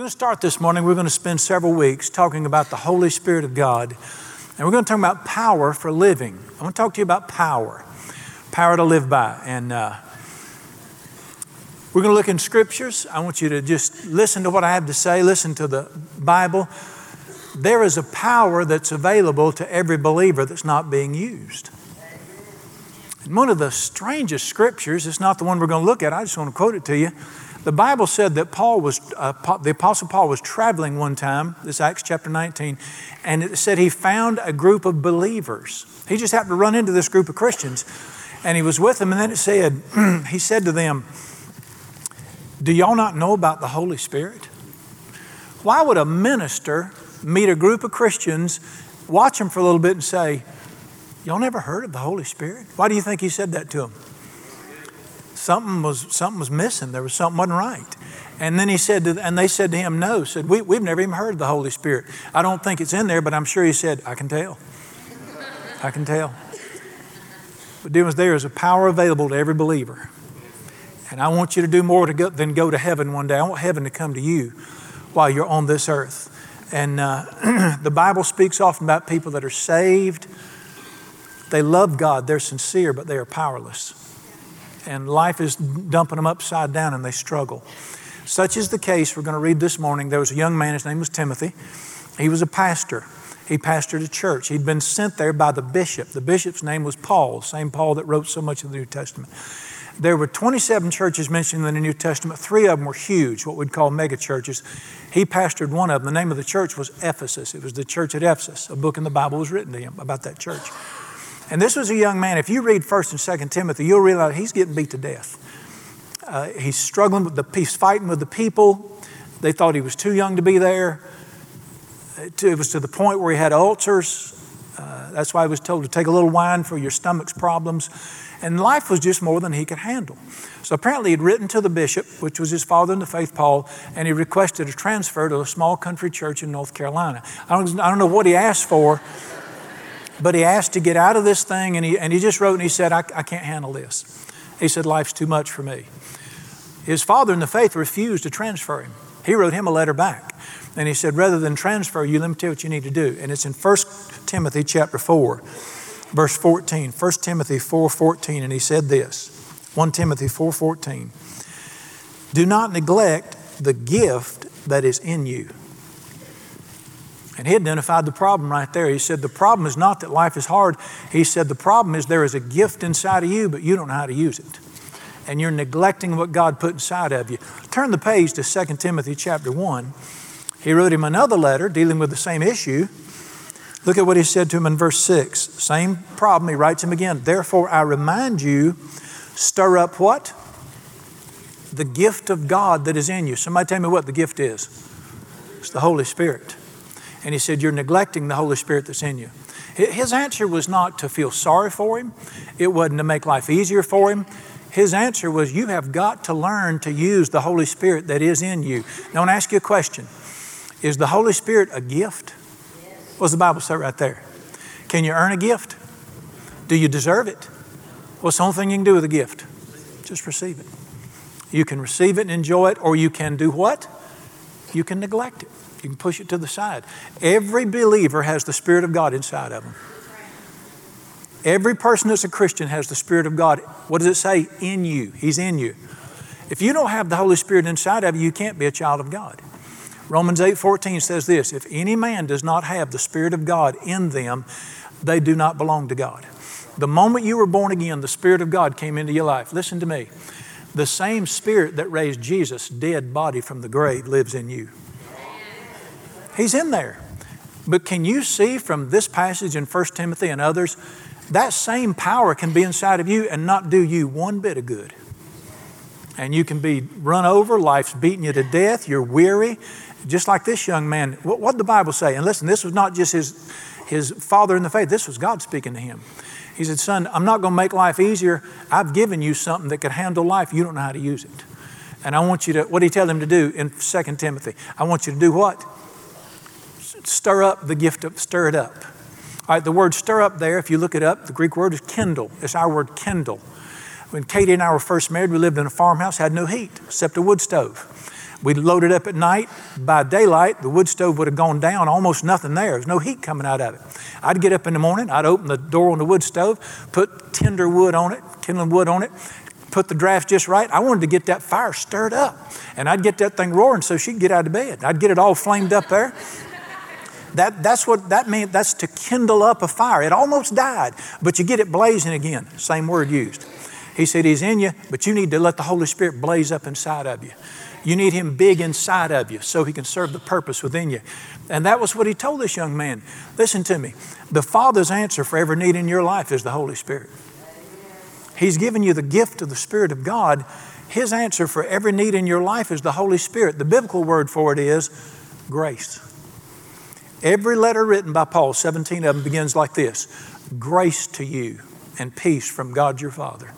We're going to start this morning. We're going to spend several weeks talking about the Holy Spirit of God. And we're going to talk about power for living. I want to talk to you about power, power to live by. And uh, we're going to look in scriptures. I want you to just listen to what I have to say, listen to the Bible. There is a power that's available to every believer that's not being used. And one of the strangest scriptures, it's not the one we're going to look at, I just want to quote it to you. The Bible said that Paul was, uh, the Apostle Paul was traveling one time, this Acts chapter 19, and it said he found a group of believers. He just happened to run into this group of Christians, and he was with them, and then it said, he said to them, Do y'all not know about the Holy Spirit? Why would a minister meet a group of Christians, watch them for a little bit, and say, Y'all never heard of the Holy Spirit? Why do you think he said that to them? Something was something was missing. There was something wasn't right. And then he said, to, and they said to him, no. Said we, we've never even heard of the Holy Spirit. I don't think it's in there, but I'm sure he said, I can tell. I can tell. But dear there is a power available to every believer. And I want you to do more to go, than go to heaven one day. I want heaven to come to you while you're on this earth. And uh, the Bible speaks often about people that are saved. They love God, they're sincere, but they are powerless and life is dumping them upside down and they struggle. Such is the case we're going to read this morning. There was a young man, his name was Timothy. He was a pastor. He pastored a church. He'd been sent there by the bishop. The bishop's name was Paul, same Paul that wrote so much of the New Testament. There were 27 churches mentioned in the New Testament. Three of them were huge, what we'd call mega churches. He pastored one of them. The name of the church was Ephesus. It was the church at Ephesus. A book in the Bible was written to him about that church. And this was a young man. If you read 1st and 2nd Timothy, you'll realize he's getting beat to death. Uh, he's struggling with the, he's fighting with the people. They thought he was too young to be there. It was to the point where he had ulcers. Uh, that's why he was told to take a little wine for your stomach's problems. And life was just more than he could handle. So apparently, he'd written to the bishop, which was his father in the faith, Paul, and he requested a transfer to a small country church in North Carolina. I don't, I don't know what he asked for, but he asked to get out of this thing, and he, and he just wrote and he said, I, I can't handle this. He said, Life's too much for me. His father in the faith refused to transfer him. He wrote him a letter back. And he said, rather than transfer you, let me tell you what you need to do. And it's in 1 Timothy chapter 4, verse 14. 1 Timothy 4 14. And he said this 1 Timothy 4 14. Do not neglect the gift that is in you and he identified the problem right there. He said, The problem is not that life is hard. He said, The problem is there is a gift inside of you, but you don't know how to use it. And you're neglecting what God put inside of you. Turn the page to 2 Timothy chapter 1. He wrote him another letter dealing with the same issue. Look at what he said to him in verse 6. Same problem. He writes him again. Therefore, I remind you, stir up what? The gift of God that is in you. Somebody tell me what the gift is. It's the Holy Spirit. And he said, You're neglecting the Holy Spirit that's in you. His answer was not to feel sorry for him, it wasn't to make life easier for him. His answer was, You have got to learn to use the Holy Spirit that is in you. Now, I want to ask you a question Is the Holy Spirit a gift? What's the Bible say right there? Can you earn a gift? Do you deserve it? What's the only thing you can do with a gift? Just receive it. You can receive it and enjoy it, or you can do what? You can neglect it. You can push it to the side. Every believer has the Spirit of God inside of them. Every person that's a Christian has the Spirit of God. What does it say? In you. He's in you. If you don't have the Holy Spirit inside of you, you can't be a child of God. Romans 8 14 says this If any man does not have the Spirit of God in them, they do not belong to God. The moment you were born again, the Spirit of God came into your life. Listen to me. The same Spirit that raised Jesus' dead body from the grave lives in you. He's in there. But can you see from this passage in 1 Timothy and others, that same power can be inside of you and not do you one bit of good. And you can be run over, life's beating you to death, you're weary, just like this young man. What, did the Bible say? And listen, this was not just his, his father in the faith, this was God speaking to him. He said, Son, I'm not going to make life easier. I've given you something that could handle life. You don't know how to use it. And I want you to, what did he tell him to do in 2 Timothy? I want you to do what? Stir up the gift of stir it up. All right, the word stir up there, if you look it up, the Greek word is kindle. It's our word kindle. When Katie and I were first married, we lived in a farmhouse, had no heat except a wood stove. We'd load it up at night. By daylight, the wood stove would have gone down, almost nothing there. There's no heat coming out of it. I'd get up in the morning, I'd open the door on the wood stove, put tinder wood on it, kindling wood on it, put the draft just right. I wanted to get that fire stirred up. And I'd get that thing roaring so she'd get out of bed. I'd get it all flamed up there. That, that's what that means. That's to kindle up a fire. It almost died, but you get it blazing again. Same word used. He said, He's in you, but you need to let the Holy Spirit blaze up inside of you. You need Him big inside of you so He can serve the purpose within you. And that was what He told this young man. Listen to me. The Father's answer for every need in your life is the Holy Spirit. He's given you the gift of the Spirit of God. His answer for every need in your life is the Holy Spirit. The biblical word for it is grace. Every letter written by Paul, 17 of them, begins like this Grace to you and peace from God your Father.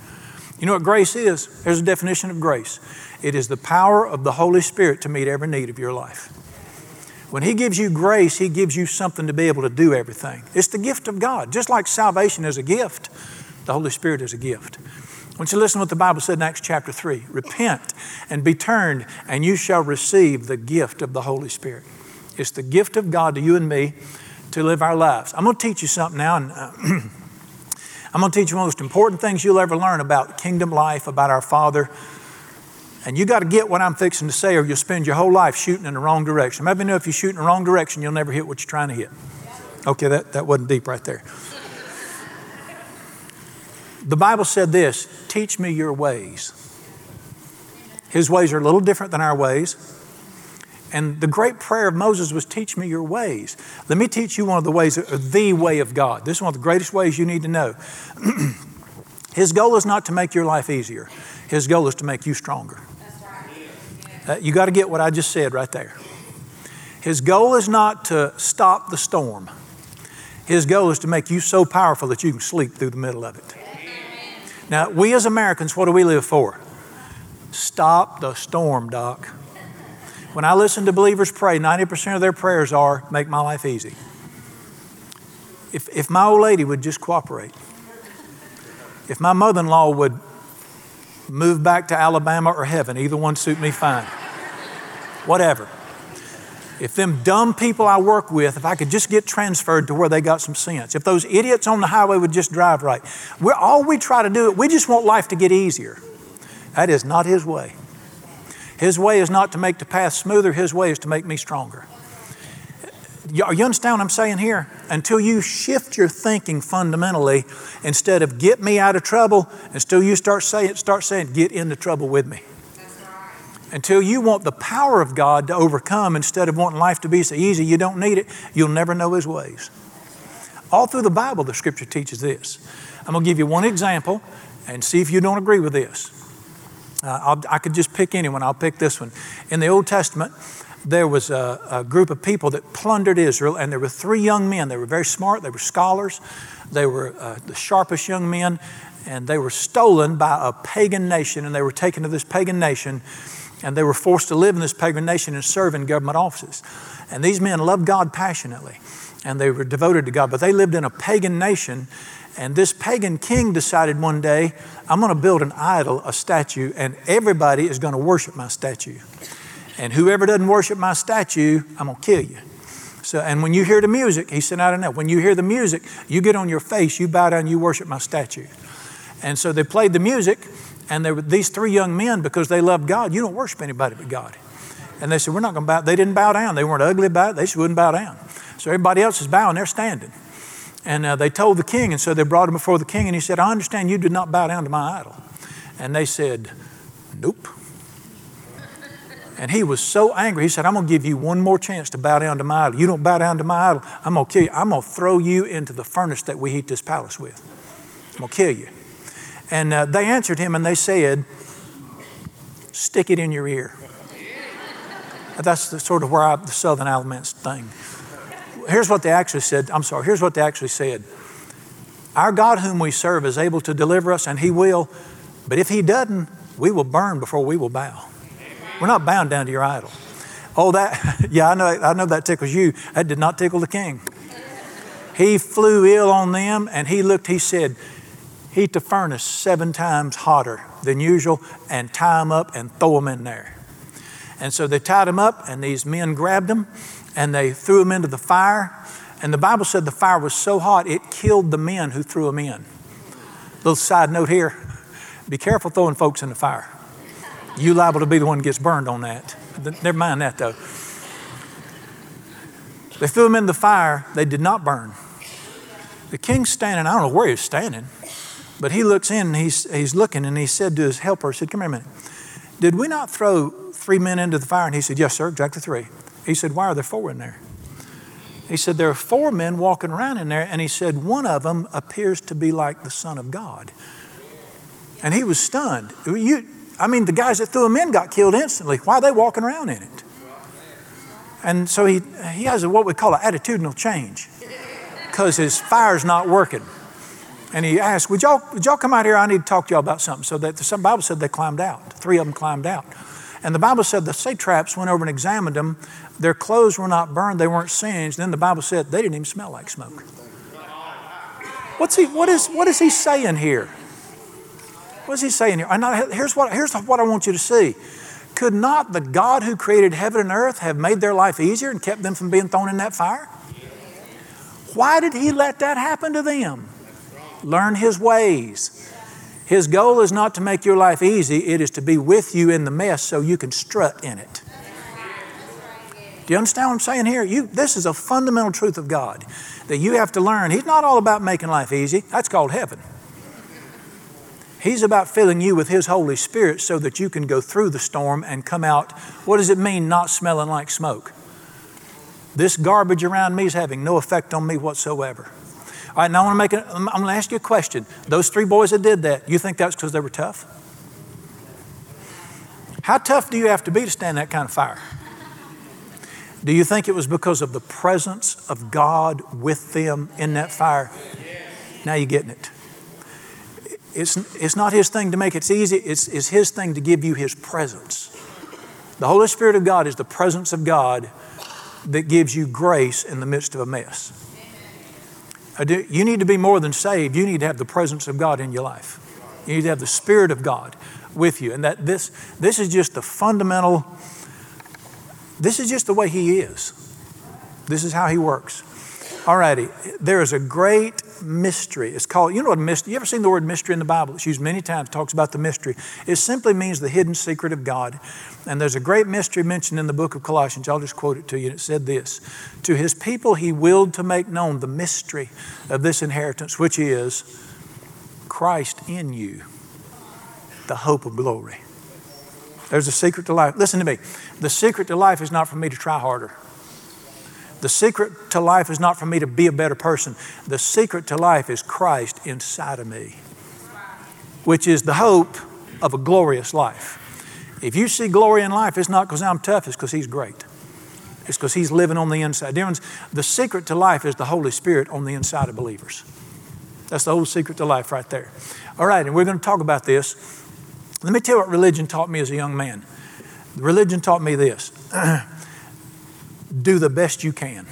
You know what grace is? There's a definition of grace it is the power of the Holy Spirit to meet every need of your life. When He gives you grace, He gives you something to be able to do everything. It's the gift of God. Just like salvation is a gift, the Holy Spirit is a gift. I want you to listen to what the Bible said in Acts chapter 3. Repent and be turned, and you shall receive the gift of the Holy Spirit. It's the gift of God to you and me to live our lives. I'm going to teach you something now, and uh, I'm going to teach you the most important things you'll ever learn about kingdom life, about our Father. And you got to get what I'm fixing to say, or you'll spend your whole life shooting in the wrong direction. Maybe know if you shoot in the wrong direction, you'll never hit what you're trying to hit. Okay, that, that wasn't deep right there. The Bible said this teach me your ways. His ways are a little different than our ways. And the great prayer of Moses was, Teach me your ways. Let me teach you one of the ways, the way of God. This is one of the greatest ways you need to know. His goal is not to make your life easier, His goal is to make you stronger. Uh, you got to get what I just said right there. His goal is not to stop the storm. His goal is to make you so powerful that you can sleep through the middle of it. Now, we as Americans, what do we live for? Stop the storm, Doc. When I listen to believers pray, 90% of their prayers are, make my life easy. If, if my old lady would just cooperate, if my mother in law would move back to Alabama or heaven, either one suit me fine. Whatever. If them dumb people I work with, if I could just get transferred to where they got some sense, if those idiots on the highway would just drive right, we're, all we try to do, we just want life to get easier. That is not His way. His way is not to make the path smoother, His way is to make me stronger. You understand what I'm saying here? Until you shift your thinking fundamentally, instead of get me out of trouble, until you start saying, start saying, get into trouble with me. Until you want the power of God to overcome instead of wanting life to be so easy you don't need it, you'll never know His ways. All through the Bible, the Scripture teaches this. I'm going to give you one example and see if you don't agree with this. Uh, i could just pick anyone, I'll pick this one. In the Old Testament, there was a, a, group of people that plundered Israel, and there were three young men. They were very smart, they were scholars, they were uh, the sharpest young men, and they were stolen by a pagan nation, and they were taken to this pagan nation, and they were forced to live in this pagan nation and serve in government offices. And these men loved God passionately, and they were devoted to God, but they lived in a pagan nation, and this pagan king decided one day, I'm going to build an idol, a statue, and everybody is going to worship my statue. And whoever doesn't worship my statue, I'm going to kill you. So, and when you hear the music, he said, I don't know. When you hear the music, you get on your face, you bow down, you worship my statue. And so they played the music, and there were these three young men, because they loved God, you don't worship anybody but God. And they said, We're not going to bow. They didn't bow down. They weren't ugly about it. They just wouldn't bow down. So everybody else is bowing, they're standing. And uh, they told the king, and so they brought him before the king, and he said, I understand you did not bow down to my idol. And they said, Nope. And he was so angry. He said, I'm going to give you one more chance to bow down to my idol. You don't bow down to my idol, I'm going to kill you. I'm going to throw you into the furnace that we heat this palace with. I'm going to kill you. And uh, they answered him and they said, Stick it in your ear. That's the, sort of where I, the Southern Alamance thing here's what they actually said. I'm sorry, here's what they actually said. Our God, whom we serve, is able to deliver us, and He will. But if He doesn't, we will burn before we will bow. We're not bound down to your idol. Oh, that, yeah, I know, I know that tickles you. That did not tickle the king. He flew ill on them, and he looked, he said, Heat the furnace seven times hotter than usual, and tie them up and throw them in there. And so they tied him up, and these men grabbed him and they threw him into the fire. And the Bible said the fire was so hot it killed the men who threw him in. Little side note here be careful throwing folks in the fire. You liable to be the one that gets burned on that. Never mind that though. They threw him in the fire, they did not burn. The king's standing, I don't know where he's standing, but he looks in and he's, he's looking and he said to his helper, he said, Come here a minute. Did we not throw three men into the fire? And he said, Yes, sir, exactly three. He said, Why are there four in there? He said, There are four men walking around in there, and he said, One of them appears to be like the Son of God. And he was stunned. You, I mean, the guys that threw him in got killed instantly. Why are they walking around in it? And so he, he has what we call an attitudinal change because his fire's not working. And he asked, would y'all, would y'all come out here? I need to talk to y'all about something. So that the Bible said they climbed out. Three of them climbed out. And the Bible said the satraps went over and examined them. Their clothes were not burned, they weren't singed. Then the Bible said they didn't even smell like smoke. What's he, what, is, what is he saying here? What is he saying here? Not, here's, what, here's what I want you to see. Could not the God who created heaven and earth have made their life easier and kept them from being thrown in that fire? Why did he let that happen to them? Learn his ways. His goal is not to make your life easy, it is to be with you in the mess so you can strut in it. Do you understand what I'm saying here? You, this is a fundamental truth of God that you have to learn. He's not all about making life easy, that's called heaven. He's about filling you with His Holy Spirit so that you can go through the storm and come out. What does it mean, not smelling like smoke? This garbage around me is having no effect on me whatsoever. All right, now I want to make it, I'm going to ask you a question. Those three boys that did that, you think that's because they were tough? How tough do you have to be to stand that kind of fire? Do you think it was because of the presence of God with them in that fire? Now you're getting it. It's, it's not His thing to make it easy, it's, it's His thing to give you His presence. The Holy Spirit of God is the presence of God that gives you grace in the midst of a mess. You need to be more than saved. You need to have the presence of God in your life. You need to have the Spirit of God with you. And that this, this is just the fundamental, this is just the way He is. This is how He works. All righty. There is a great mystery. It's called, you know what a mystery, you ever seen the word mystery in the Bible? It's used many times, talks about the mystery. It simply means the hidden secret of God. And there's a great mystery mentioned in the book of Colossians. I'll just quote it to you. It said this To his people he willed to make known the mystery of this inheritance, which is Christ in you, the hope of glory. There's a secret to life. Listen to me. The secret to life is not for me to try harder. The secret to life is not for me to be a better person. The secret to life is Christ inside of me, which is the hope of a glorious life. If you see glory in life, it's not because I'm tough, it's because He's great. It's because He's living on the inside. The secret to life is the Holy Spirit on the inside of believers. That's the whole secret to life right there. All right, and we're going to talk about this. Let me tell you what religion taught me as a young man. Religion taught me this do the best you can.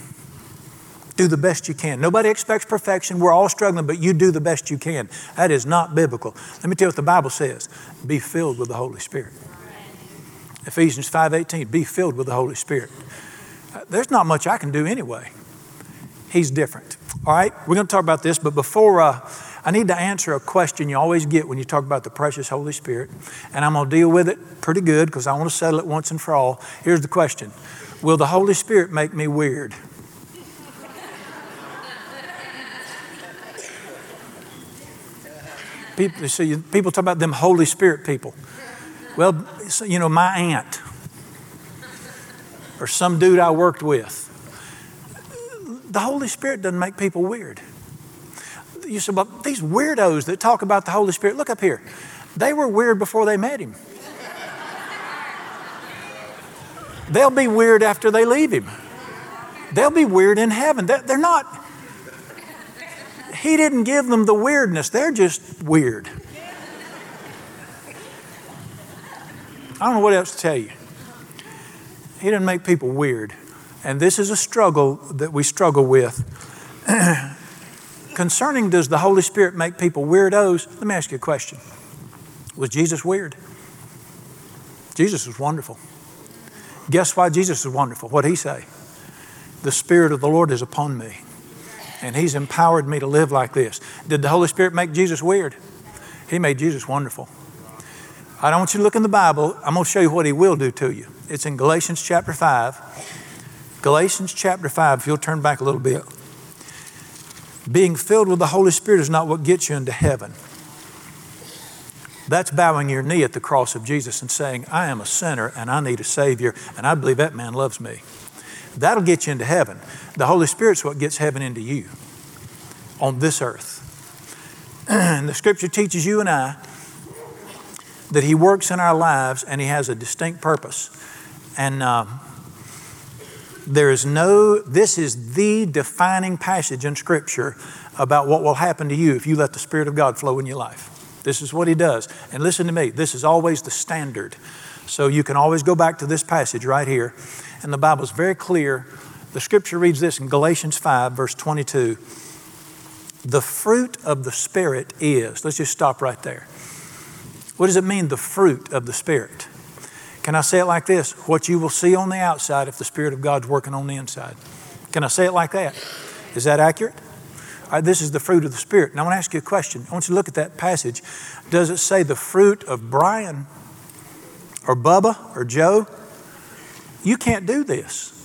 Do the best you can. Nobody expects perfection. We're all struggling, but you do the best you can. That is not biblical. Let me tell you what the Bible says. Be filled with the Holy Spirit. Ephesians 5:18, be filled with the Holy Spirit. There's not much I can do anyway. He's different. All right, we're going to talk about this, but before uh, I need to answer a question you always get when you talk about the precious Holy Spirit, and I'm going to deal with it pretty good because I want to settle it once and for all. Here's the question Will the Holy Spirit make me weird? People, see, people talk about them Holy Spirit people. Well, you know, my aunt or some dude I worked with. The Holy Spirit doesn't make people weird. You said, well, these weirdos that talk about the Holy Spirit, look up here. They were weird before they met him. They'll be weird after they leave Him. They'll be weird in heaven. They're not, He didn't give them the weirdness, they're just weird. I don't know what else to tell you. He didn't make people weird. And this is a struggle that we struggle with. Concerning does the Holy Spirit make people weirdos? Let me ask you a question. Was Jesus weird? Jesus was wonderful. Guess why Jesus is wonderful? What did he say? The Spirit of the Lord is upon me, and He's empowered me to live like this. Did the Holy Spirit make Jesus weird? He made Jesus wonderful. I don't want you to look in the Bible. I'm going to show you what He will do to you. It's in Galatians chapter 5. Galatians chapter 5, if you'll turn back a little bit. Being filled with the Holy Spirit is not what gets you into heaven. That's bowing your knee at the cross of Jesus and saying, I am a sinner and I need a Savior, and I believe that man loves me. That'll get you into heaven. The Holy Spirit's what gets heaven into you on this earth. and the scripture teaches you and I that He works in our lives and He has a distinct purpose. And uh, there is no, this is the defining passage in Scripture about what will happen to you if you let the Spirit of God flow in your life. This is what he does. And listen to me, this is always the standard. So you can always go back to this passage right here. And the Bible is very clear. The scripture reads this in Galatians 5, verse 22. The fruit of the Spirit is, let's just stop right there. What does it mean, the fruit of the Spirit? Can I say it like this? What you will see on the outside if the Spirit of God's working on the inside. Can I say it like that? Is that accurate? This is the fruit of the Spirit. Now, I want to ask you a question. I want you to look at that passage. Does it say the fruit of Brian or Bubba or Joe? You can't do this.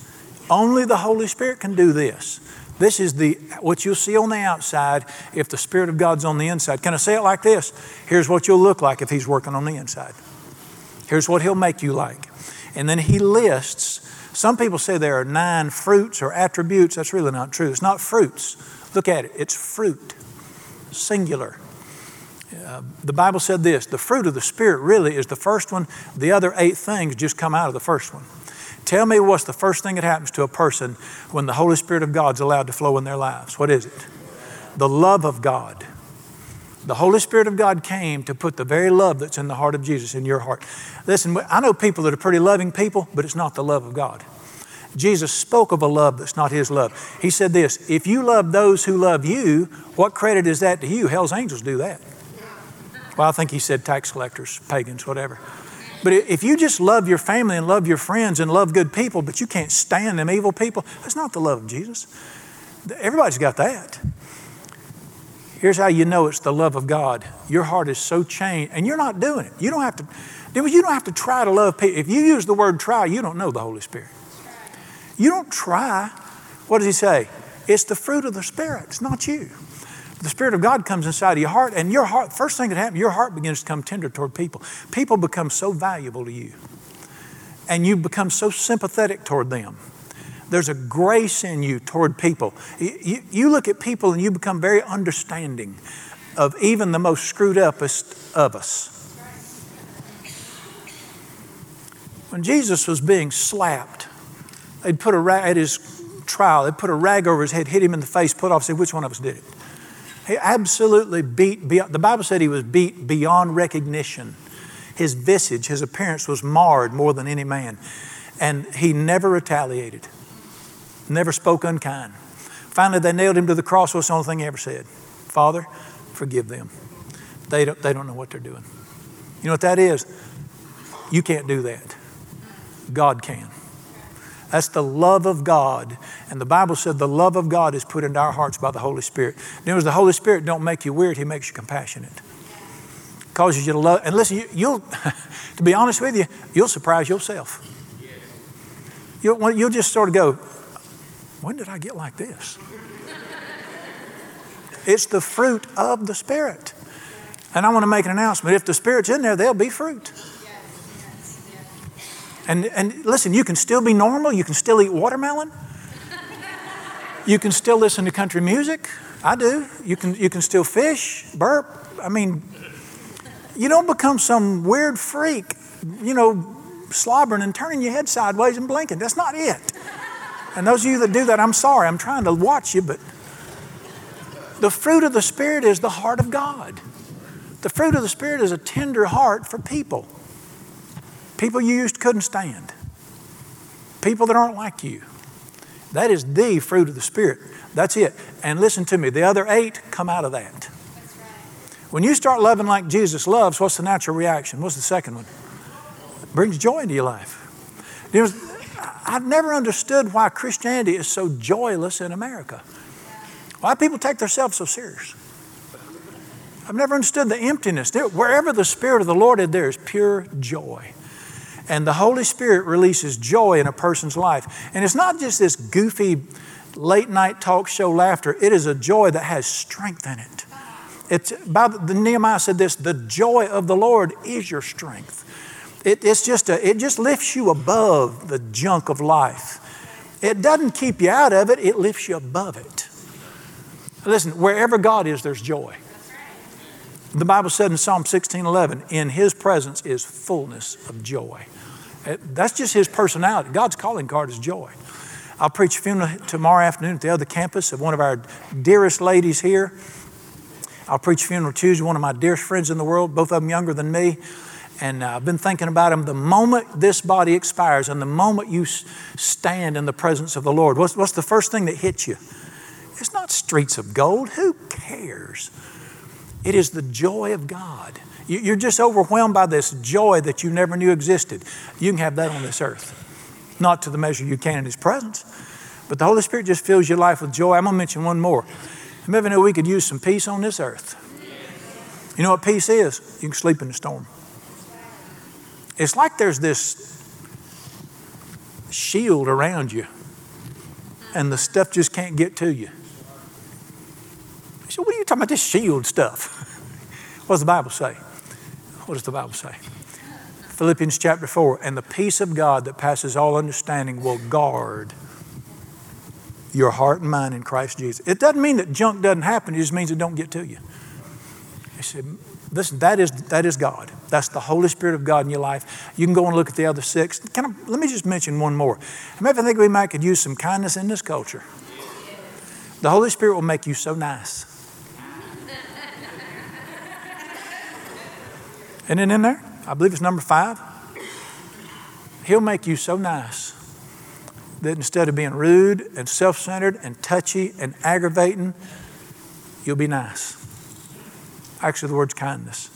Only the Holy Spirit can do this. This is the what you'll see on the outside if the Spirit of God's on the inside. Can I say it like this? Here's what you'll look like if He's working on the inside. Here's what He'll make you like. And then He lists, some people say there are nine fruits or attributes. That's really not true. It's not fruits. Look at it, it's fruit, singular. Uh, the Bible said this the fruit of the Spirit really is the first one, the other eight things just come out of the first one. Tell me what's the first thing that happens to a person when the Holy Spirit of God's allowed to flow in their lives? What is it? The love of God. The Holy Spirit of God came to put the very love that's in the heart of Jesus in your heart. Listen, I know people that are pretty loving people, but it's not the love of God. Jesus spoke of a love that's not his love. He said this If you love those who love you, what credit is that to you? Hell's angels do that. Well, I think he said tax collectors, pagans, whatever. But if you just love your family and love your friends and love good people, but you can't stand them evil people, that's not the love of Jesus. Everybody's got that. Here's how you know it's the love of God. Your heart is so changed, and you're not doing it. You don't have to. You don't have to try to love people. If you use the word try, you don't know the Holy Spirit. You don't try. What does he say? It's the fruit of the Spirit. It's not you. The Spirit of God comes inside of your heart, and your heart, first thing that happens, your heart begins to come tender toward people. People become so valuable to you, and you become so sympathetic toward them. There's a grace in you toward people. You, you look at people and you become very understanding of even the most screwed upest of us. When Jesus was being slapped, They'd put a rag at his trial, they'd put a rag over his head, hit him in the face, put off, say, which one of us did it? He absolutely beat, beyond, the Bible said he was beat beyond recognition. His visage, his appearance was marred more than any man. And he never retaliated, never spoke unkind. Finally, they nailed him to the cross. What's the only thing he ever said? Father, forgive them. They don't, they don't know what they're doing. You know what that is? You can't do that. God can. That's the love of God. And the Bible said the love of God is put into our hearts by the Holy Spirit. Notice the Holy Spirit don't make you weird, He makes you compassionate. Causes you to love. And listen, you, will to be honest with you, you'll surprise yourself. You'll, you'll just sort of go, when did I get like this? it's the fruit of the Spirit. And I want to make an announcement. If the Spirit's in there, there'll be fruit. And, and listen, you can still be normal. You can still eat watermelon. You can still listen to country music. I do. You can, you can still fish, burp. I mean, you don't become some weird freak, you know, slobbering and turning your head sideways and blinking. That's not it. And those of you that do that, I'm sorry. I'm trying to watch you, but the fruit of the Spirit is the heart of God. The fruit of the Spirit is a tender heart for people. People you used couldn't stand. People that aren't like you. That is the fruit of the Spirit. That's it. And listen to me, the other eight come out of that. When you start loving like Jesus loves, what's the natural reaction? What's the second one? It brings joy into your life. You know, I've never understood why Christianity is so joyless in America. Why people take themselves so serious. I've never understood the emptiness. Wherever the Spirit of the Lord is, there is pure joy. And the Holy Spirit releases joy in a person's life. And it's not just this goofy late night talk show laughter, it is a joy that has strength in it. It's by the, Nehemiah said this the joy of the Lord is your strength. It, it's just a, it just lifts you above the junk of life. It doesn't keep you out of it, it lifts you above it. Listen, wherever God is, there's joy. The Bible said in Psalm 16 11, in His presence is fullness of joy. Uh, that's just His personality. God's calling card is joy. I'll preach a funeral tomorrow afternoon at the other campus of one of our dearest ladies here. I'll preach a funeral Tuesday, one of my dearest friends in the world, both of them younger than me. And uh, I've been thinking about them. The moment this body expires and the moment you stand in the presence of the Lord, what's, what's the first thing that hits you? It's not streets of gold. Who cares? It is the joy of God. You're just overwhelmed by this joy that you never knew existed. You can have that on this earth. Not to the measure you can in His presence, but the Holy Spirit just fills your life with joy. I'm going to mention one more. Maybe know we could use some peace on this earth. You know what peace is? You can sleep in the storm. It's like there's this shield around you, and the stuff just can't get to you. So, what are you talking about this shield stuff? what does the Bible say? What does the Bible say? Philippians chapter 4 and the peace of God that passes all understanding will guard your heart and mind in Christ Jesus. It doesn't mean that junk doesn't happen, it just means it don't get to you. He said, Listen, that is, that is God. That's the Holy Spirit of God in your life. You can go and look at the other six. Can I, let me just mention one more. Maybe I think we might could use some kindness in this culture. The Holy Spirit will make you so nice. Isn't it in there? I believe it's number five. He'll make you so nice that instead of being rude and self centered and touchy and aggravating, you'll be nice. Actually, the word's kindness.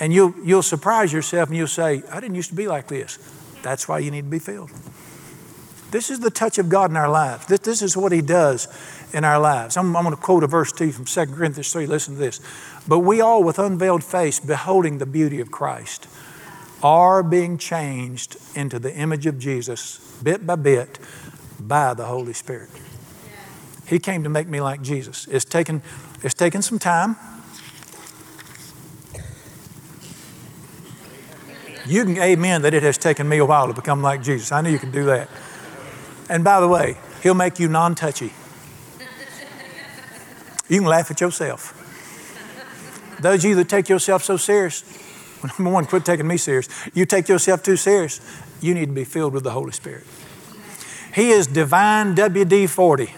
And you'll, you'll surprise yourself and you'll say, I didn't used to be like this. That's why you need to be filled. This is the touch of God in our lives. This, this is what He does in our lives. I'm, I'm going to quote a verse to you from 2 Corinthians 3. Listen to this. But we all, with unveiled face, beholding the beauty of Christ, are being changed into the image of Jesus bit by bit by the Holy Spirit. He came to make me like Jesus. It's taken, it's taken some time. You can amen that it has taken me a while to become like Jesus. I know you can do that. And by the way, He'll make you non touchy. You can laugh at yourself. Those of you that take yourself so serious, number one, quit taking me serious. You take yourself too serious, you need to be filled with the Holy Spirit. He is divine WD 40.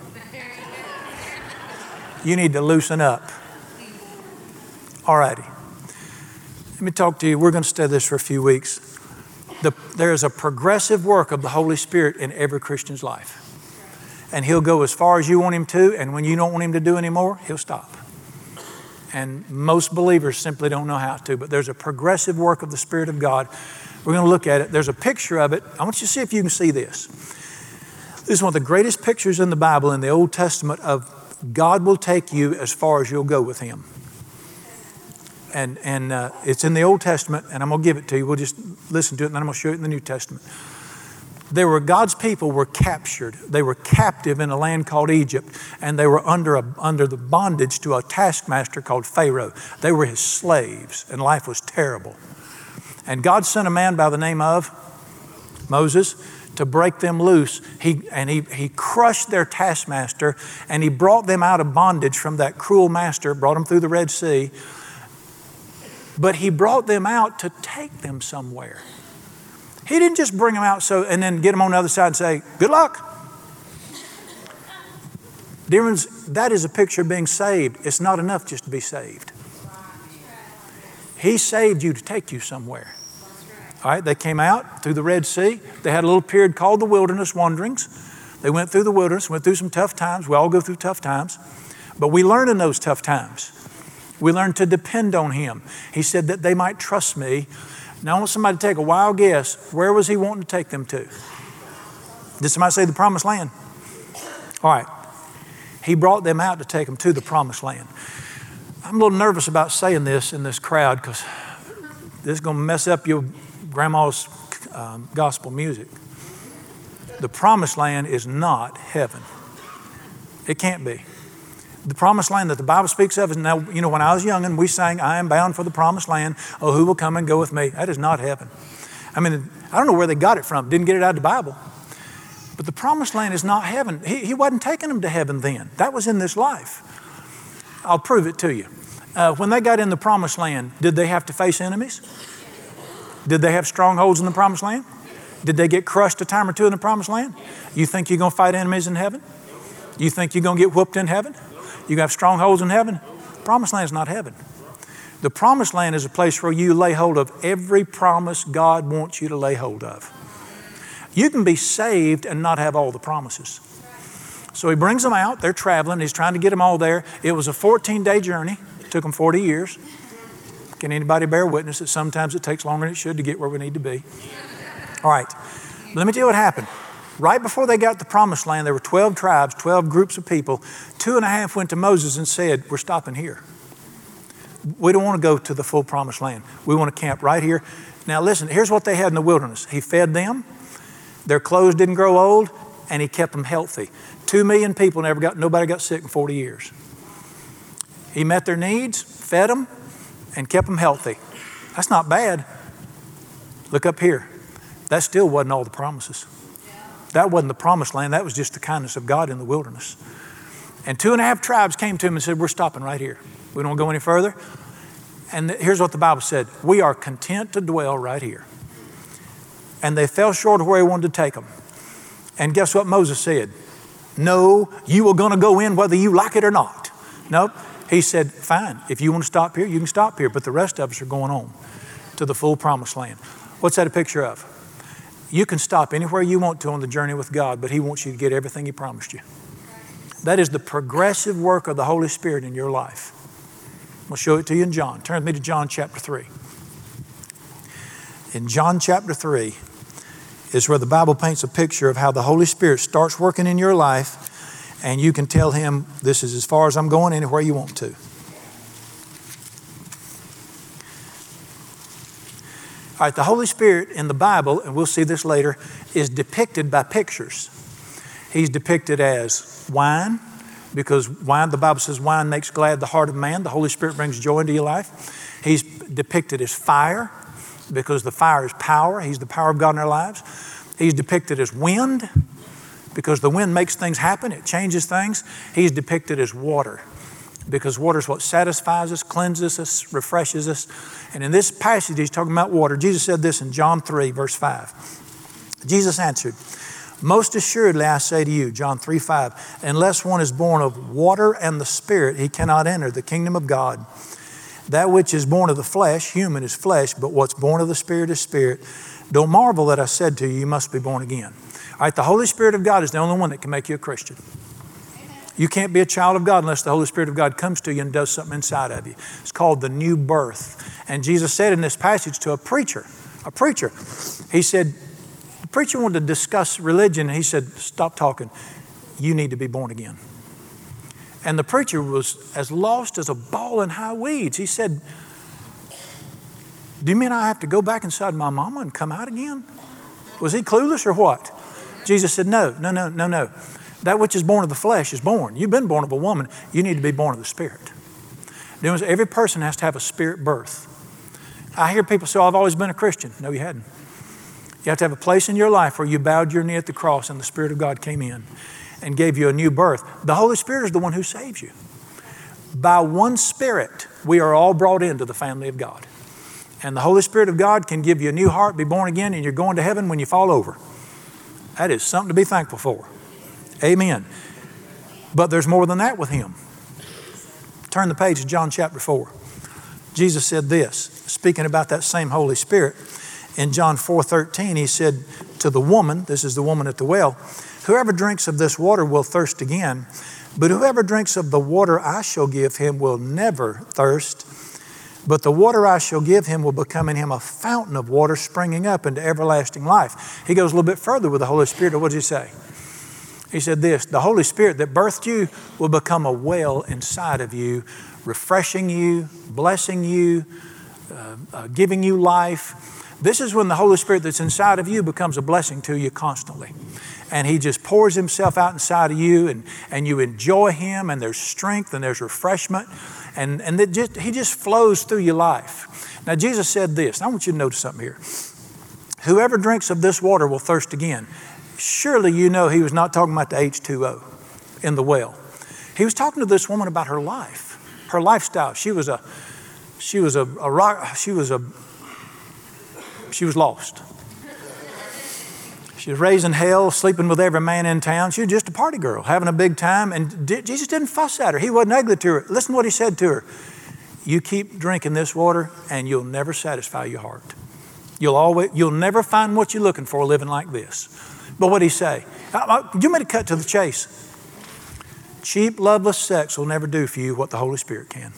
You need to loosen up. All righty. Let me talk to you. We're going to study this for a few weeks. The, there is a progressive work of the Holy Spirit in every Christian's life. And He'll go as far as you want Him to, and when you don't want Him to do anymore, He'll stop. And most believers simply don't know how to, but there's a progressive work of the Spirit of God. We're going to look at it. There's a picture of it. I want you to see if you can see this. This is one of the greatest pictures in the Bible in the Old Testament of God will take you as far as you'll go with Him. And, and uh, it's in the Old Testament, and I'm going to give it to you. We'll just listen to it, and then I'm going to show it in the New Testament. There were God's people were captured. They were captive in a land called Egypt, and they were under, a, under the bondage to a taskmaster called Pharaoh. They were his slaves, and life was terrible. And God sent a man by the name of Moses to break them loose. He, and he, he crushed their taskmaster and he brought them out of bondage from that cruel master, brought them through the Red Sea. But he brought them out to take them somewhere. He didn't just bring them out so and then get them on the other side and say, Good luck. Dear ones, that is a picture of being saved. It's not enough just to be saved. He saved you to take you somewhere. All right, they came out through the Red Sea. They had a little period called the wilderness wanderings. They went through the wilderness, went through some tough times. We all go through tough times. But we learn in those tough times. We learn to depend on Him. He said that they might trust me. Now, I want somebody to take a wild guess. Where was He wanting to take them to? Did somebody say the promised land? All right. He brought them out to take them to the promised land. I'm a little nervous about saying this in this crowd because this is going to mess up your grandma's um, gospel music. The promised land is not heaven. It can't be. The promised land that the Bible speaks of is now, you know, when I was young and we sang, I am bound for the promised land. Oh, who will come and go with me? That is not heaven. I mean, I don't know where they got it from. Didn't get it out of the Bible. But the promised land is not heaven. He, he wasn't taking them to heaven then. That was in this life. I'll prove it to you. Uh, when they got in the promised land, did they have to face enemies? Did they have strongholds in the promised land? Did they get crushed a time or two in the promised land? You think you're going to fight enemies in heaven? You think you're going to get whooped in heaven? You have strongholds in heaven? Promised land is not heaven. The promised land is a place where you lay hold of every promise God wants you to lay hold of. You can be saved and not have all the promises. So he brings them out. They're traveling. He's trying to get them all there. It was a 14 day journey. It took them 40 years. Can anybody bear witness that sometimes it takes longer than it should to get where we need to be? All right. Let me tell you what happened. Right before they got the promised land, there were 12 tribes, 12 groups of people. Two and a half went to Moses and said, We're stopping here. We don't want to go to the full promised land. We want to camp right here. Now, listen, here's what they had in the wilderness He fed them, their clothes didn't grow old, and He kept them healthy. Two million people never got, nobody got sick in 40 years. He met their needs, fed them, and kept them healthy. That's not bad. Look up here. That still wasn't all the promises. That wasn't the promised land, that was just the kindness of God in the wilderness. And two and a half tribes came to him and said, We're stopping right here. We don't go any further. And here's what the Bible said We are content to dwell right here. And they fell short of where he wanted to take them. And guess what Moses said? No, you are going to go in whether you like it or not. Nope. He said, Fine, if you want to stop here, you can stop here, but the rest of us are going on to the full promised land. What's that a picture of? You can stop anywhere you want to on the journey with God, but He wants you to get everything He promised you. That is the progressive work of the Holy Spirit in your life. We'll show it to you in John. Turn with me to John chapter 3. In John chapter 3 is where the Bible paints a picture of how the Holy Spirit starts working in your life, and you can tell Him, This is as far as I'm going, anywhere you want to. All right, the Holy Spirit in the Bible, and we'll see this later, is depicted by pictures. He's depicted as wine, because wine, the Bible says wine makes glad the heart of man. The Holy Spirit brings joy into your life. He's depicted as fire, because the fire is power. He's the power of God in our lives. He's depicted as wind, because the wind makes things happen, it changes things. He's depicted as water because water is what satisfies us, cleanses us, refreshes us. And in this passage, he's talking about water. Jesus said this in John 3, verse 5. Jesus answered, Most assuredly I say to you, John 3 5, unless one is born of water and the Spirit, he cannot enter the kingdom of God. That which is born of the flesh, human, is flesh, but what's born of the Spirit is spirit. Don't marvel that I said to you, you must be born again. All right, the Holy Spirit of God is the only one that can make you a Christian. You can't be a child of God unless the Holy Spirit of God comes to you and does something inside of you. It's called the new birth. And Jesus said in this passage to a preacher, a preacher, he said, the preacher wanted to discuss religion, and he said, Stop talking. You need to be born again. And the preacher was as lost as a ball in high weeds. He said, Do you mean I have to go back inside my mama and come out again? Was he clueless or what? Jesus said, No, no, no, no, no. That which is born of the flesh is born. You've been born of a woman, you need to be born of the Spirit. Every person has to have a spirit birth. I hear people say, oh, I've always been a Christian. No, you hadn't. You have to have a place in your life where you bowed your knee at the cross and the Spirit of God came in and gave you a new birth. The Holy Spirit is the one who saves you. By one Spirit, we are all brought into the family of God. And the Holy Spirit of God can give you a new heart, be born again, and you're going to heaven when you fall over. That is something to be thankful for. Amen. But there's more than that with him. Turn the page to John chapter 4. Jesus said this, speaking about that same Holy Spirit. In John 4:13, he said to the woman, this is the woman at the well, whoever drinks of this water will thirst again, but whoever drinks of the water I shall give him will never thirst. But the water I shall give him will become in him a fountain of water springing up into everlasting life. He goes a little bit further with the Holy Spirit. What does he say? He said this The Holy Spirit that birthed you will become a well inside of you, refreshing you, blessing you, uh, uh, giving you life. This is when the Holy Spirit that's inside of you becomes a blessing to you constantly. And He just pours Himself out inside of you, and, and you enjoy Him, and there's strength and there's refreshment, and, and just, He just flows through your life. Now, Jesus said this, I want you to notice something here. Whoever drinks of this water will thirst again. Surely you know He was not talking about the H2O in the well. He was talking to this woman about her life, her lifestyle. She was a, she was a, a rock, she was a she was lost. She was raised in hell, sleeping with every man in town. She was just a party girl, having a big time. And Jesus didn't fuss at her. He wasn't ugly to her. Listen to what he said to her You keep drinking this water, and you'll never satisfy your heart. You'll, always, you'll never find what you're looking for living like this. But what did he say? You made a cut to the chase. Cheap, loveless sex will never do for you what the Holy Spirit can.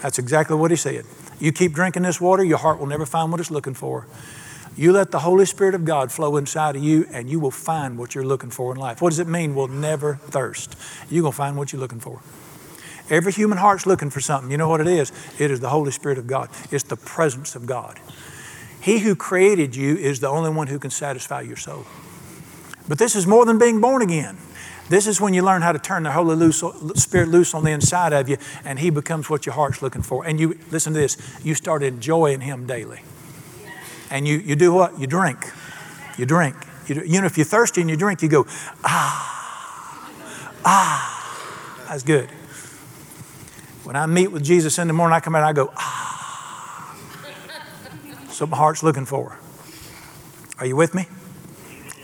That's exactly what he said. You keep drinking this water, your heart will never find what it's looking for. You let the Holy Spirit of God flow inside of you, and you will find what you're looking for in life. What does it mean? We'll never thirst. You're going to find what you're looking for. Every human heart's looking for something. You know what it is? It is the Holy Spirit of God, it's the presence of God. He who created you is the only one who can satisfy your soul. But this is more than being born again. This is when you learn how to turn the Holy Spirit loose on the inside of you, and He becomes what your heart's looking for. And you, listen to this, you start enjoying Him daily. And you, you do what? You drink. You drink. You, you know, if you're thirsty and you drink, you go, ah, ah. That's good. When I meet with Jesus in the morning, I come out and I go, ah. So my heart's looking for. Are you with me?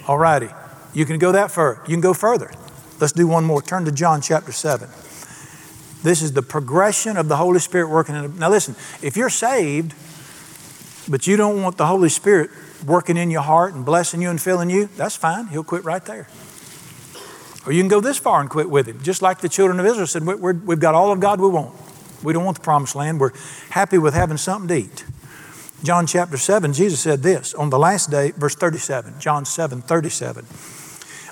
All righty. You can go that far. You can go further. Let's do one more. Turn to John chapter 7. This is the progression of the Holy Spirit working in. Now, listen, if you're saved, but you don't want the Holy Spirit working in your heart and blessing you and filling you, that's fine. He'll quit right there. Or you can go this far and quit with Him. Just like the children of Israel said, we have got all of God we want. We don't want the promised land. We're happy with having something to eat. John chapter 7, Jesus said this on the last day, verse 37, John 7, 37.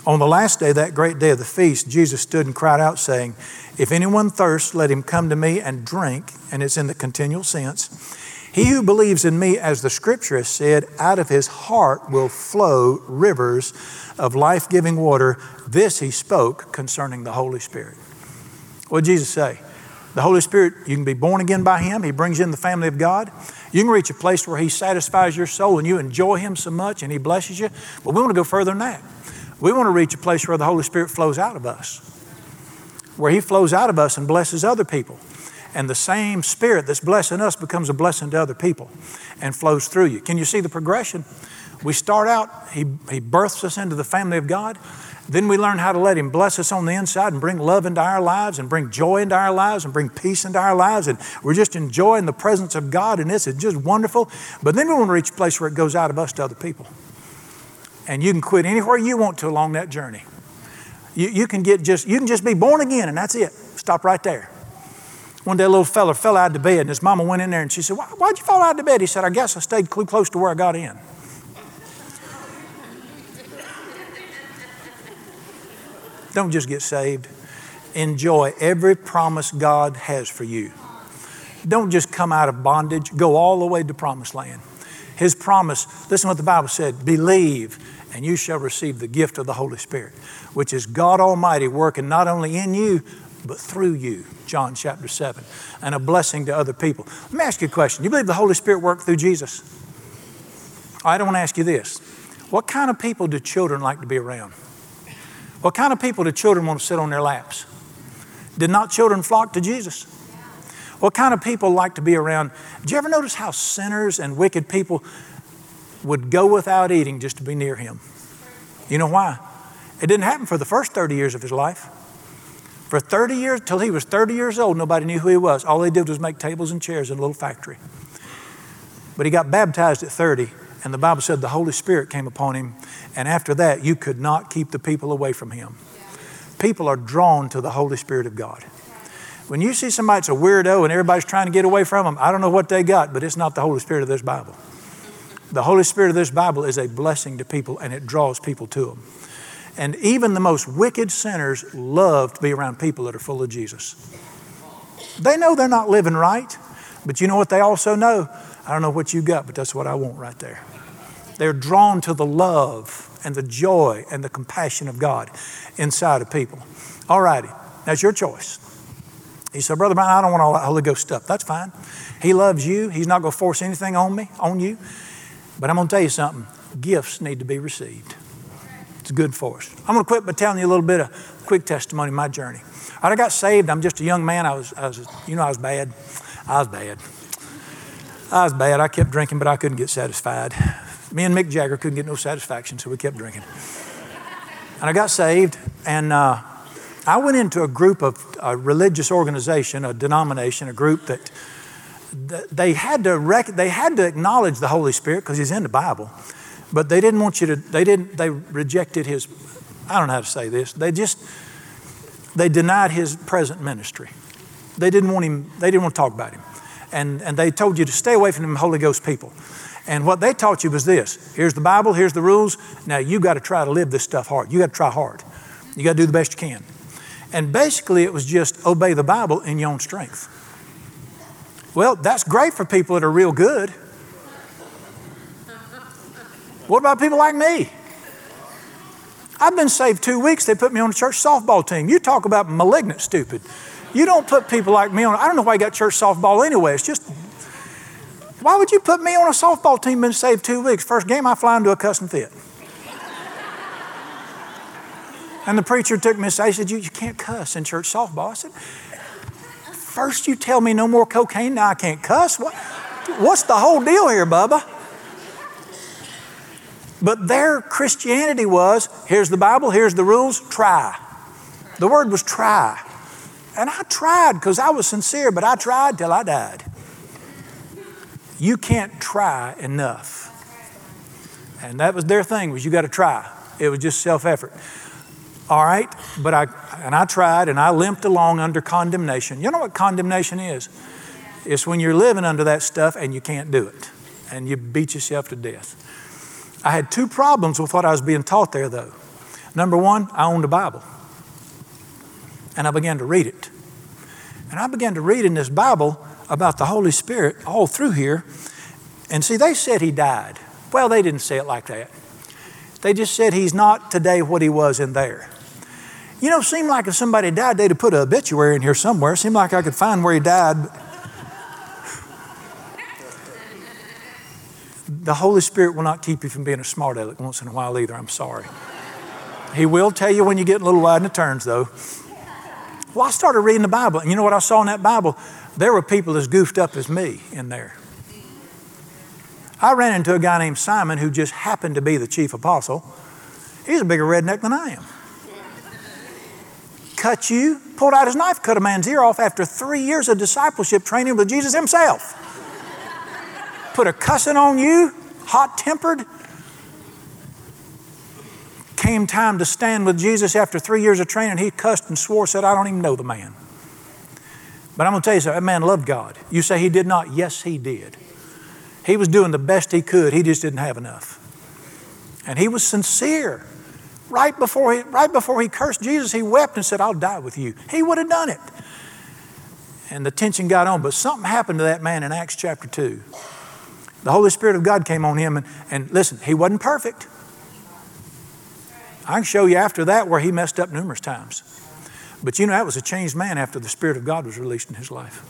On the last day, that great day of the feast, Jesus stood and cried out, saying, If anyone thirsts, let him come to me and drink. And it's in the continual sense. He who believes in me, as the scripture has said, out of his heart will flow rivers of life giving water. This he spoke concerning the Holy Spirit. What did Jesus say? The Holy Spirit, you can be born again by Him. He brings you in the family of God. You can reach a place where He satisfies your soul and you enjoy Him so much and He blesses you. But we want to go further than that. We want to reach a place where the Holy Spirit flows out of us, where He flows out of us and blesses other people. And the same Spirit that's blessing us becomes a blessing to other people and flows through you. Can you see the progression? We start out, He, he births us into the family of God. Then we learn how to let Him bless us on the inside and bring love into our lives and bring joy into our lives and bring peace into our lives. And we're just enjoying the presence of God, and this is just wonderful. But then we want to reach a place where it goes out of us to other people and you can quit anywhere you want to along that journey. You, you can get just you can just be born again, and that's it. Stop right there. One day, a little fella fell out of bed, and his mama went in there, and she said, Why, "Why'd you fall out of bed?" He said, "I guess I stayed close to where I got in." Don't just get saved. Enjoy every promise God has for you. Don't just come out of bondage. Go all the way to promised land. His promise, listen what the Bible said believe, and you shall receive the gift of the Holy Spirit, which is God Almighty working not only in you, but through you. John chapter 7. And a blessing to other people. Let me ask you a question. Do you believe the Holy Spirit worked through Jesus? I don't want to ask you this. What kind of people do children like to be around? What kind of people do children want to sit on their laps? Did not children flock to Jesus? What kind of people like to be around? Did you ever notice how sinners and wicked people would go without eating just to be near him? You know why? It didn't happen for the first 30 years of his life. For 30 years, till he was 30 years old, nobody knew who he was. All they did was make tables and chairs in a little factory. But he got baptized at 30, and the Bible said the Holy Spirit came upon him, and after that, you could not keep the people away from him. People are drawn to the Holy Spirit of God. When you see somebody that's a weirdo and everybody's trying to get away from them, I don't know what they got, but it's not the Holy Spirit of this Bible. The Holy Spirit of this Bible is a blessing to people and it draws people to them. And even the most wicked sinners love to be around people that are full of Jesus. They know they're not living right, but you know what they also know? I don't know what you got, but that's what I want right there. They're drawn to the love and the joy and the compassion of God inside of people. All righty, that's your choice. He said, Brother Brian, I don't want all that Holy Ghost stuff. That's fine. He loves you. He's not going to force anything on me, on you. But I'm going to tell you something. Gifts need to be received. It's good for us. I'm going to quit by telling you a little bit of quick testimony of my journey. I got saved. I'm just a young man. I was, I was, you know, I was bad. I was bad. I was bad. I kept drinking, but I couldn't get satisfied. Me and Mick Jagger couldn't get no satisfaction, so we kept drinking. And I got saved, and uh, I went into a group of a religious organization, a denomination, a group that they had to rec- they had to acknowledge the Holy Spirit because He's in the Bible, but they didn't want you to. They didn't. They rejected His. I don't know how to say this. They just they denied His present ministry. They didn't want Him. They didn't want to talk about Him, and and they told you to stay away from them Holy Ghost people. And what they taught you was this: here's the Bible, here's the rules. Now you got to try to live this stuff hard. You got to try hard. You got to do the best you can. And basically, it was just obey the Bible in your own strength. Well, that's great for people that are real good. What about people like me? I've been saved two weeks. They put me on the church softball team. You talk about malignant, stupid. You don't put people like me on. I don't know why you got church softball anyway. It's just, why would you put me on a softball team? and save two weeks. First game, I fly into a cussing fit. And the preacher took me aside. He said, you, you can't cuss in church softball. I said, First, you tell me no more cocaine, now I can't cuss. What, what's the whole deal here, Bubba? But their Christianity was here's the Bible, here's the rules, try. The word was try. And I tried because I was sincere, but I tried till I died. You can't try enough. And that was their thing was you got to try. It was just self-effort. All right, but I and I tried and I limped along under condemnation. You know what condemnation is? It's when you're living under that stuff and you can't do it, and you beat yourself to death. I had two problems with what I was being taught there, though. Number one, I owned a Bible, and I began to read it, and I began to read in this Bible about the Holy Spirit all through here. And see, they said he died. Well, they didn't say it like that. They just said he's not today what he was in there. You know, seemed like if somebody died, they'd have put an obituary in here somewhere. Seemed like I could find where he died. The Holy Spirit will not keep you from being a smart aleck once in a while either. I'm sorry. He will tell you when you get a little wide in the turns, though. Well, I started reading the Bible, and you know what I saw in that Bible? There were people as goofed up as me in there. I ran into a guy named Simon who just happened to be the chief apostle. He's a bigger redneck than I am cut you, pulled out his knife, cut a man's ear off after three years of discipleship training with Jesus himself. Put a cussing on you, hot tempered. Came time to stand with Jesus after three years of training. He cussed and swore, said, I don't even know the man. But I'm going to tell you something that man loved God. You say he did not? Yes, he did. He was doing the best he could, he just didn't have enough. And he was sincere right before he, right before he cursed Jesus, he wept and said, I'll die with you. He would have done it. And the tension got on. But something happened to that man in Acts chapter 2. The Holy Spirit of God came on him, and, and listen, he wasn't perfect. I can show you after that where he messed up numerous times. But you know, that was a changed man after the Spirit of God was released in his life.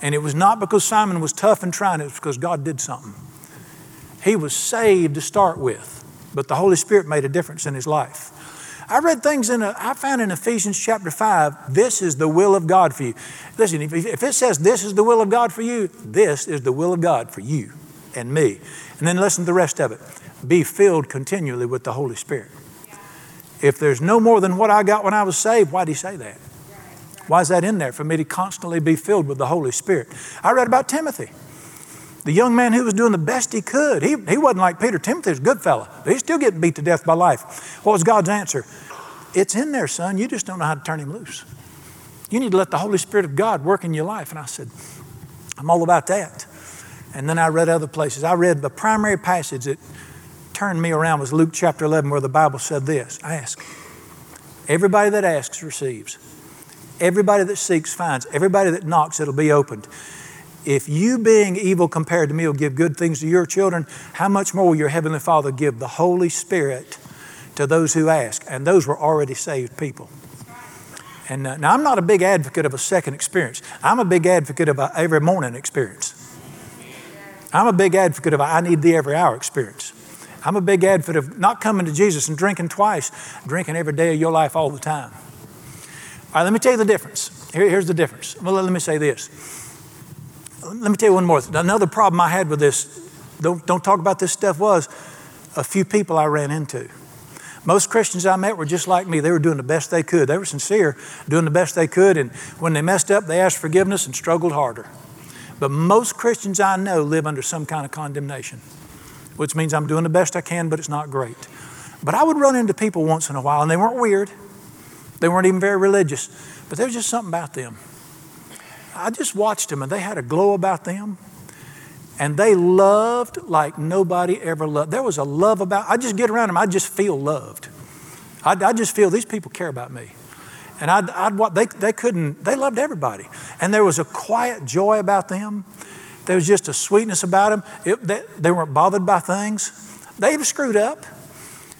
And it was not because Simon was tough and trying, it was because God did something. He was saved to start with but the Holy Spirit made a difference in his life. I read things in, a, I found in Ephesians chapter 5, this is the will of God for you. Listen, if, if it says this is the will of God for you, this is the will of God for you and me. And then listen to the rest of it. Be filled continually with the Holy Spirit. If there's no more than what I got when I was saved, why did he say that? Why is that in there? For me to constantly be filled with the Holy Spirit. I read about Timothy the young man who was doing the best he could. He, he wasn't like Peter. Timothy was a good fella, but he's still getting beat to death by life. What was God's answer? It's in there, son. You just don't know how to turn him loose. You need to let the Holy Spirit of God work in your life. And I said, I'm all about that. And then I read other places. I read the primary passage that turned me around was Luke chapter 11, where the Bible said this I Ask. Everybody that asks receives. Everybody that seeks finds. Everybody that knocks, it'll be opened. If you, being evil compared to me, will give good things to your children, how much more will your Heavenly Father give the Holy Spirit to those who ask? And those were already saved people. And uh, now I'm not a big advocate of a second experience. I'm a big advocate of every morning experience. I'm a big advocate of a I need the every hour experience. I'm a big advocate of not coming to Jesus and drinking twice, drinking every day of your life all the time. All right, let me tell you the difference. Here, here's the difference. Well, let me say this. Let me tell you one more. Another problem I had with this, don't, don't talk about this stuff, was a few people I ran into. Most Christians I met were just like me. They were doing the best they could. They were sincere, doing the best they could, and when they messed up, they asked forgiveness and struggled harder. But most Christians I know live under some kind of condemnation, which means I'm doing the best I can, but it's not great. But I would run into people once in a while, and they weren't weird. They weren't even very religious, but there was just something about them. I just watched them, and they had a glow about them. And they loved like nobody ever loved. There was a love about, I just get around them, I just feel loved. I, I just feel these people care about me. And I'd, I'd, they, they couldn't, they loved everybody. And there was a quiet joy about them. There was just a sweetness about them. It, they, they, weren't bothered by things. They have screwed up,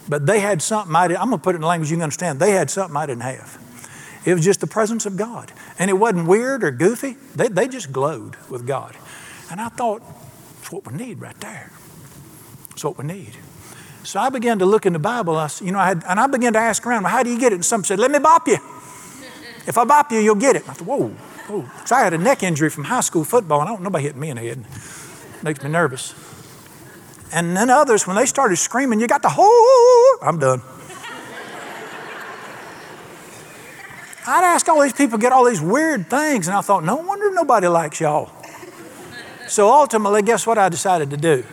but they had something I didn't. I'm going to put it in language you can understand. They had something I didn't have. It was just the presence of God. And it wasn't weird or goofy. They, they just glowed with God. And I thought, that's what we need right there. That's what we need. So I began to look in the Bible. I, you know, I had, and I began to ask around, well, how do you get it? And some said, let me bop you. If I bop you, you'll get it. I thought, whoa, So I had a neck injury from high school football, and I don't nobody hit me in the head. Makes me nervous. And then others, when they started screaming, you got the whole, I'm done. I'd ask all these people get all these weird things, and I thought, no wonder nobody likes y'all. So ultimately, guess what I decided to do?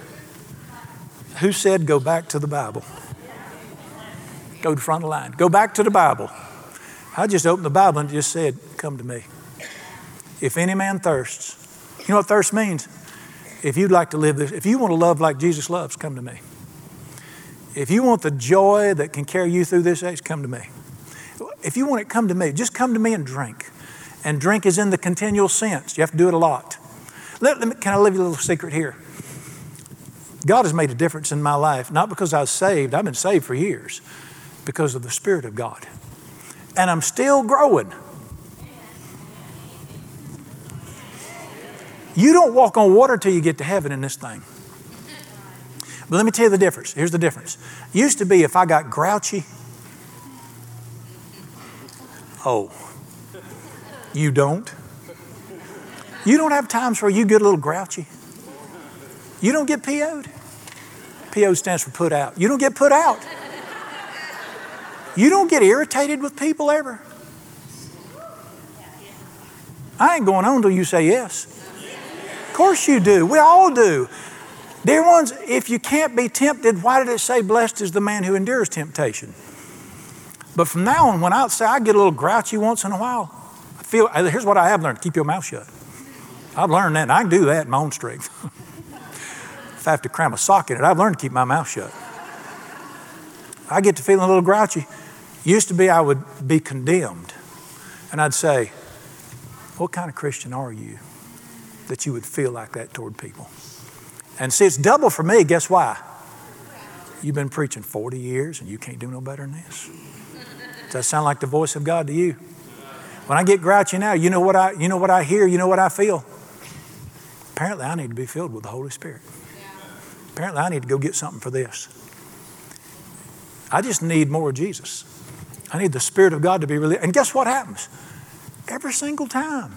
Who said go back to the Bible? Go to front of line. Go back to the Bible. I just opened the Bible and just said, Come to me. If any man thirsts, you know what thirst means? If you'd like to live this, if you want to love like Jesus loves, come to me. If you want the joy that can carry you through this age, come to me. If you want it, come to me. Just come to me and drink. And drink is in the continual sense. You have to do it a lot. Let, let me, can I leave you a little secret here? God has made a difference in my life, not because I was saved, I've been saved for years, because of the Spirit of God and I'm still growing. You don't walk on water till you get to heaven in this thing. But let me tell you the difference. Here's the difference. Used to be if I got grouchy, oh, you don't. You don't have times where you get a little grouchy. You don't get PO'd. PO stands for put out. You don't get put out. You don't get irritated with people ever. I ain't going on until you say yes. Of course you do. We all do. Dear ones, if you can't be tempted, why did it say, Blessed is the man who endures temptation? But from now on, when I say I get a little grouchy once in a while, I feel, uh, here's what I have learned keep your mouth shut. I've learned that, and I can do that in my own strength. if I have to cram a sock in it, I've learned to keep my mouth shut. I get to feeling a little grouchy. Used to be I would be condemned, and I'd say, What kind of Christian are you that you would feel like that toward people? And see, it's double for me. Guess why? You've been preaching 40 years and you can't do no better than this. Does that sound like the voice of God to you? When I get grouchy now, you know what I, you know what I hear, you know what I feel. Apparently, I need to be filled with the Holy Spirit. Apparently, I need to go get something for this. I just need more of Jesus. I need the Spirit of God to be released. And guess what happens? Every single time.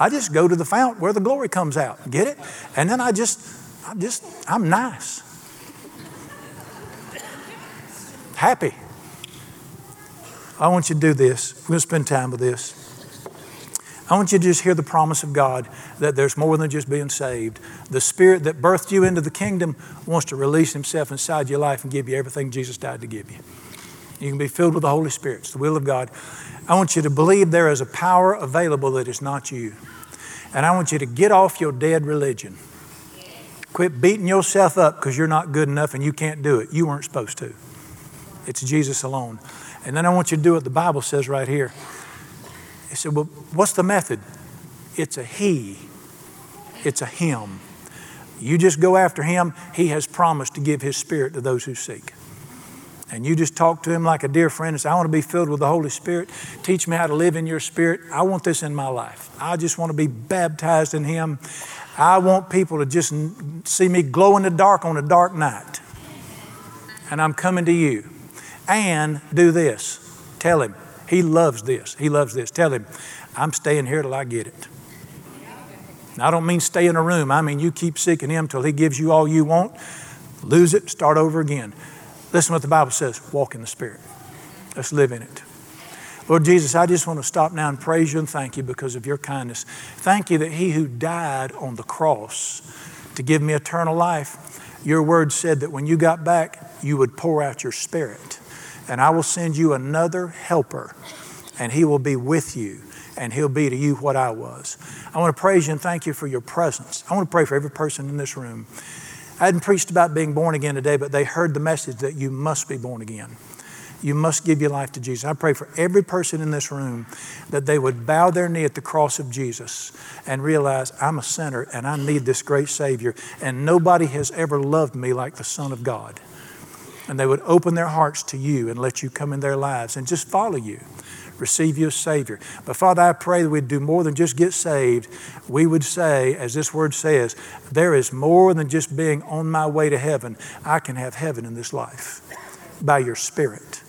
I just go to the fount where the glory comes out. Get it? And then I just, I just, I'm nice. Happy. I want you to do this. We're going to spend time with this. I want you to just hear the promise of God that there's more than just being saved. The Spirit that birthed you into the kingdom wants to release Himself inside your life and give you everything Jesus died to give you. You can be filled with the Holy Spirit. It's the will of God. I want you to believe there is a power available that is not you. And I want you to get off your dead religion. Quit beating yourself up because you're not good enough and you can't do it. You weren't supposed to. It's Jesus alone. And then I want you to do what the Bible says right here. He said, Well, what's the method? It's a He, it's a Him. You just go after Him. He has promised to give His Spirit to those who seek. And you just talk to Him like a dear friend and say, I want to be filled with the Holy Spirit. Teach me how to live in your Spirit. I want this in my life. I just want to be baptized in Him. I want people to just see me glow in the dark on a dark night. And I'm coming to you. And do this tell Him. He loves this. He loves this. Tell Him, I'm staying here till I get it. I don't mean stay in a room. I mean you keep seeking Him till He gives you all you want. Lose it, start over again. Listen to what the Bible says walk in the Spirit. Let's live in it. Lord Jesus, I just want to stop now and praise you and thank you because of your kindness. Thank you that He who died on the cross to give me eternal life, your word said that when you got back, you would pour out your Spirit. And I will send you another helper, and He will be with you, and He'll be to you what I was. I want to praise you and thank you for your presence. I want to pray for every person in this room. I hadn't preached about being born again today, but they heard the message that you must be born again. You must give your life to Jesus. I pray for every person in this room that they would bow their knee at the cross of Jesus and realize I'm a sinner and I need this great Savior, and nobody has ever loved me like the Son of God. And they would open their hearts to you and let you come in their lives and just follow you receive you as Savior. But Father, I pray that we'd do more than just get saved. We would say, as this word says, there is more than just being on my way to heaven. I can have heaven in this life by your Spirit.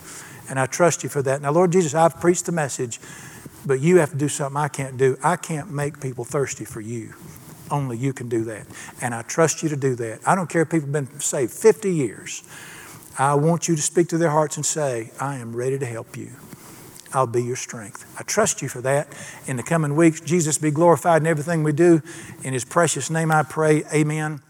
And I trust you for that. Now, Lord Jesus, I've preached the message, but you have to do something I can't do. I can't make people thirsty for you. Only you can do that. And I trust you to do that. I don't care if people have been saved 50 years. I want you to speak to their hearts and say, I am ready to help you. I'll be your strength. I trust you for that. In the coming weeks, Jesus be glorified in everything we do. In his precious name I pray, amen.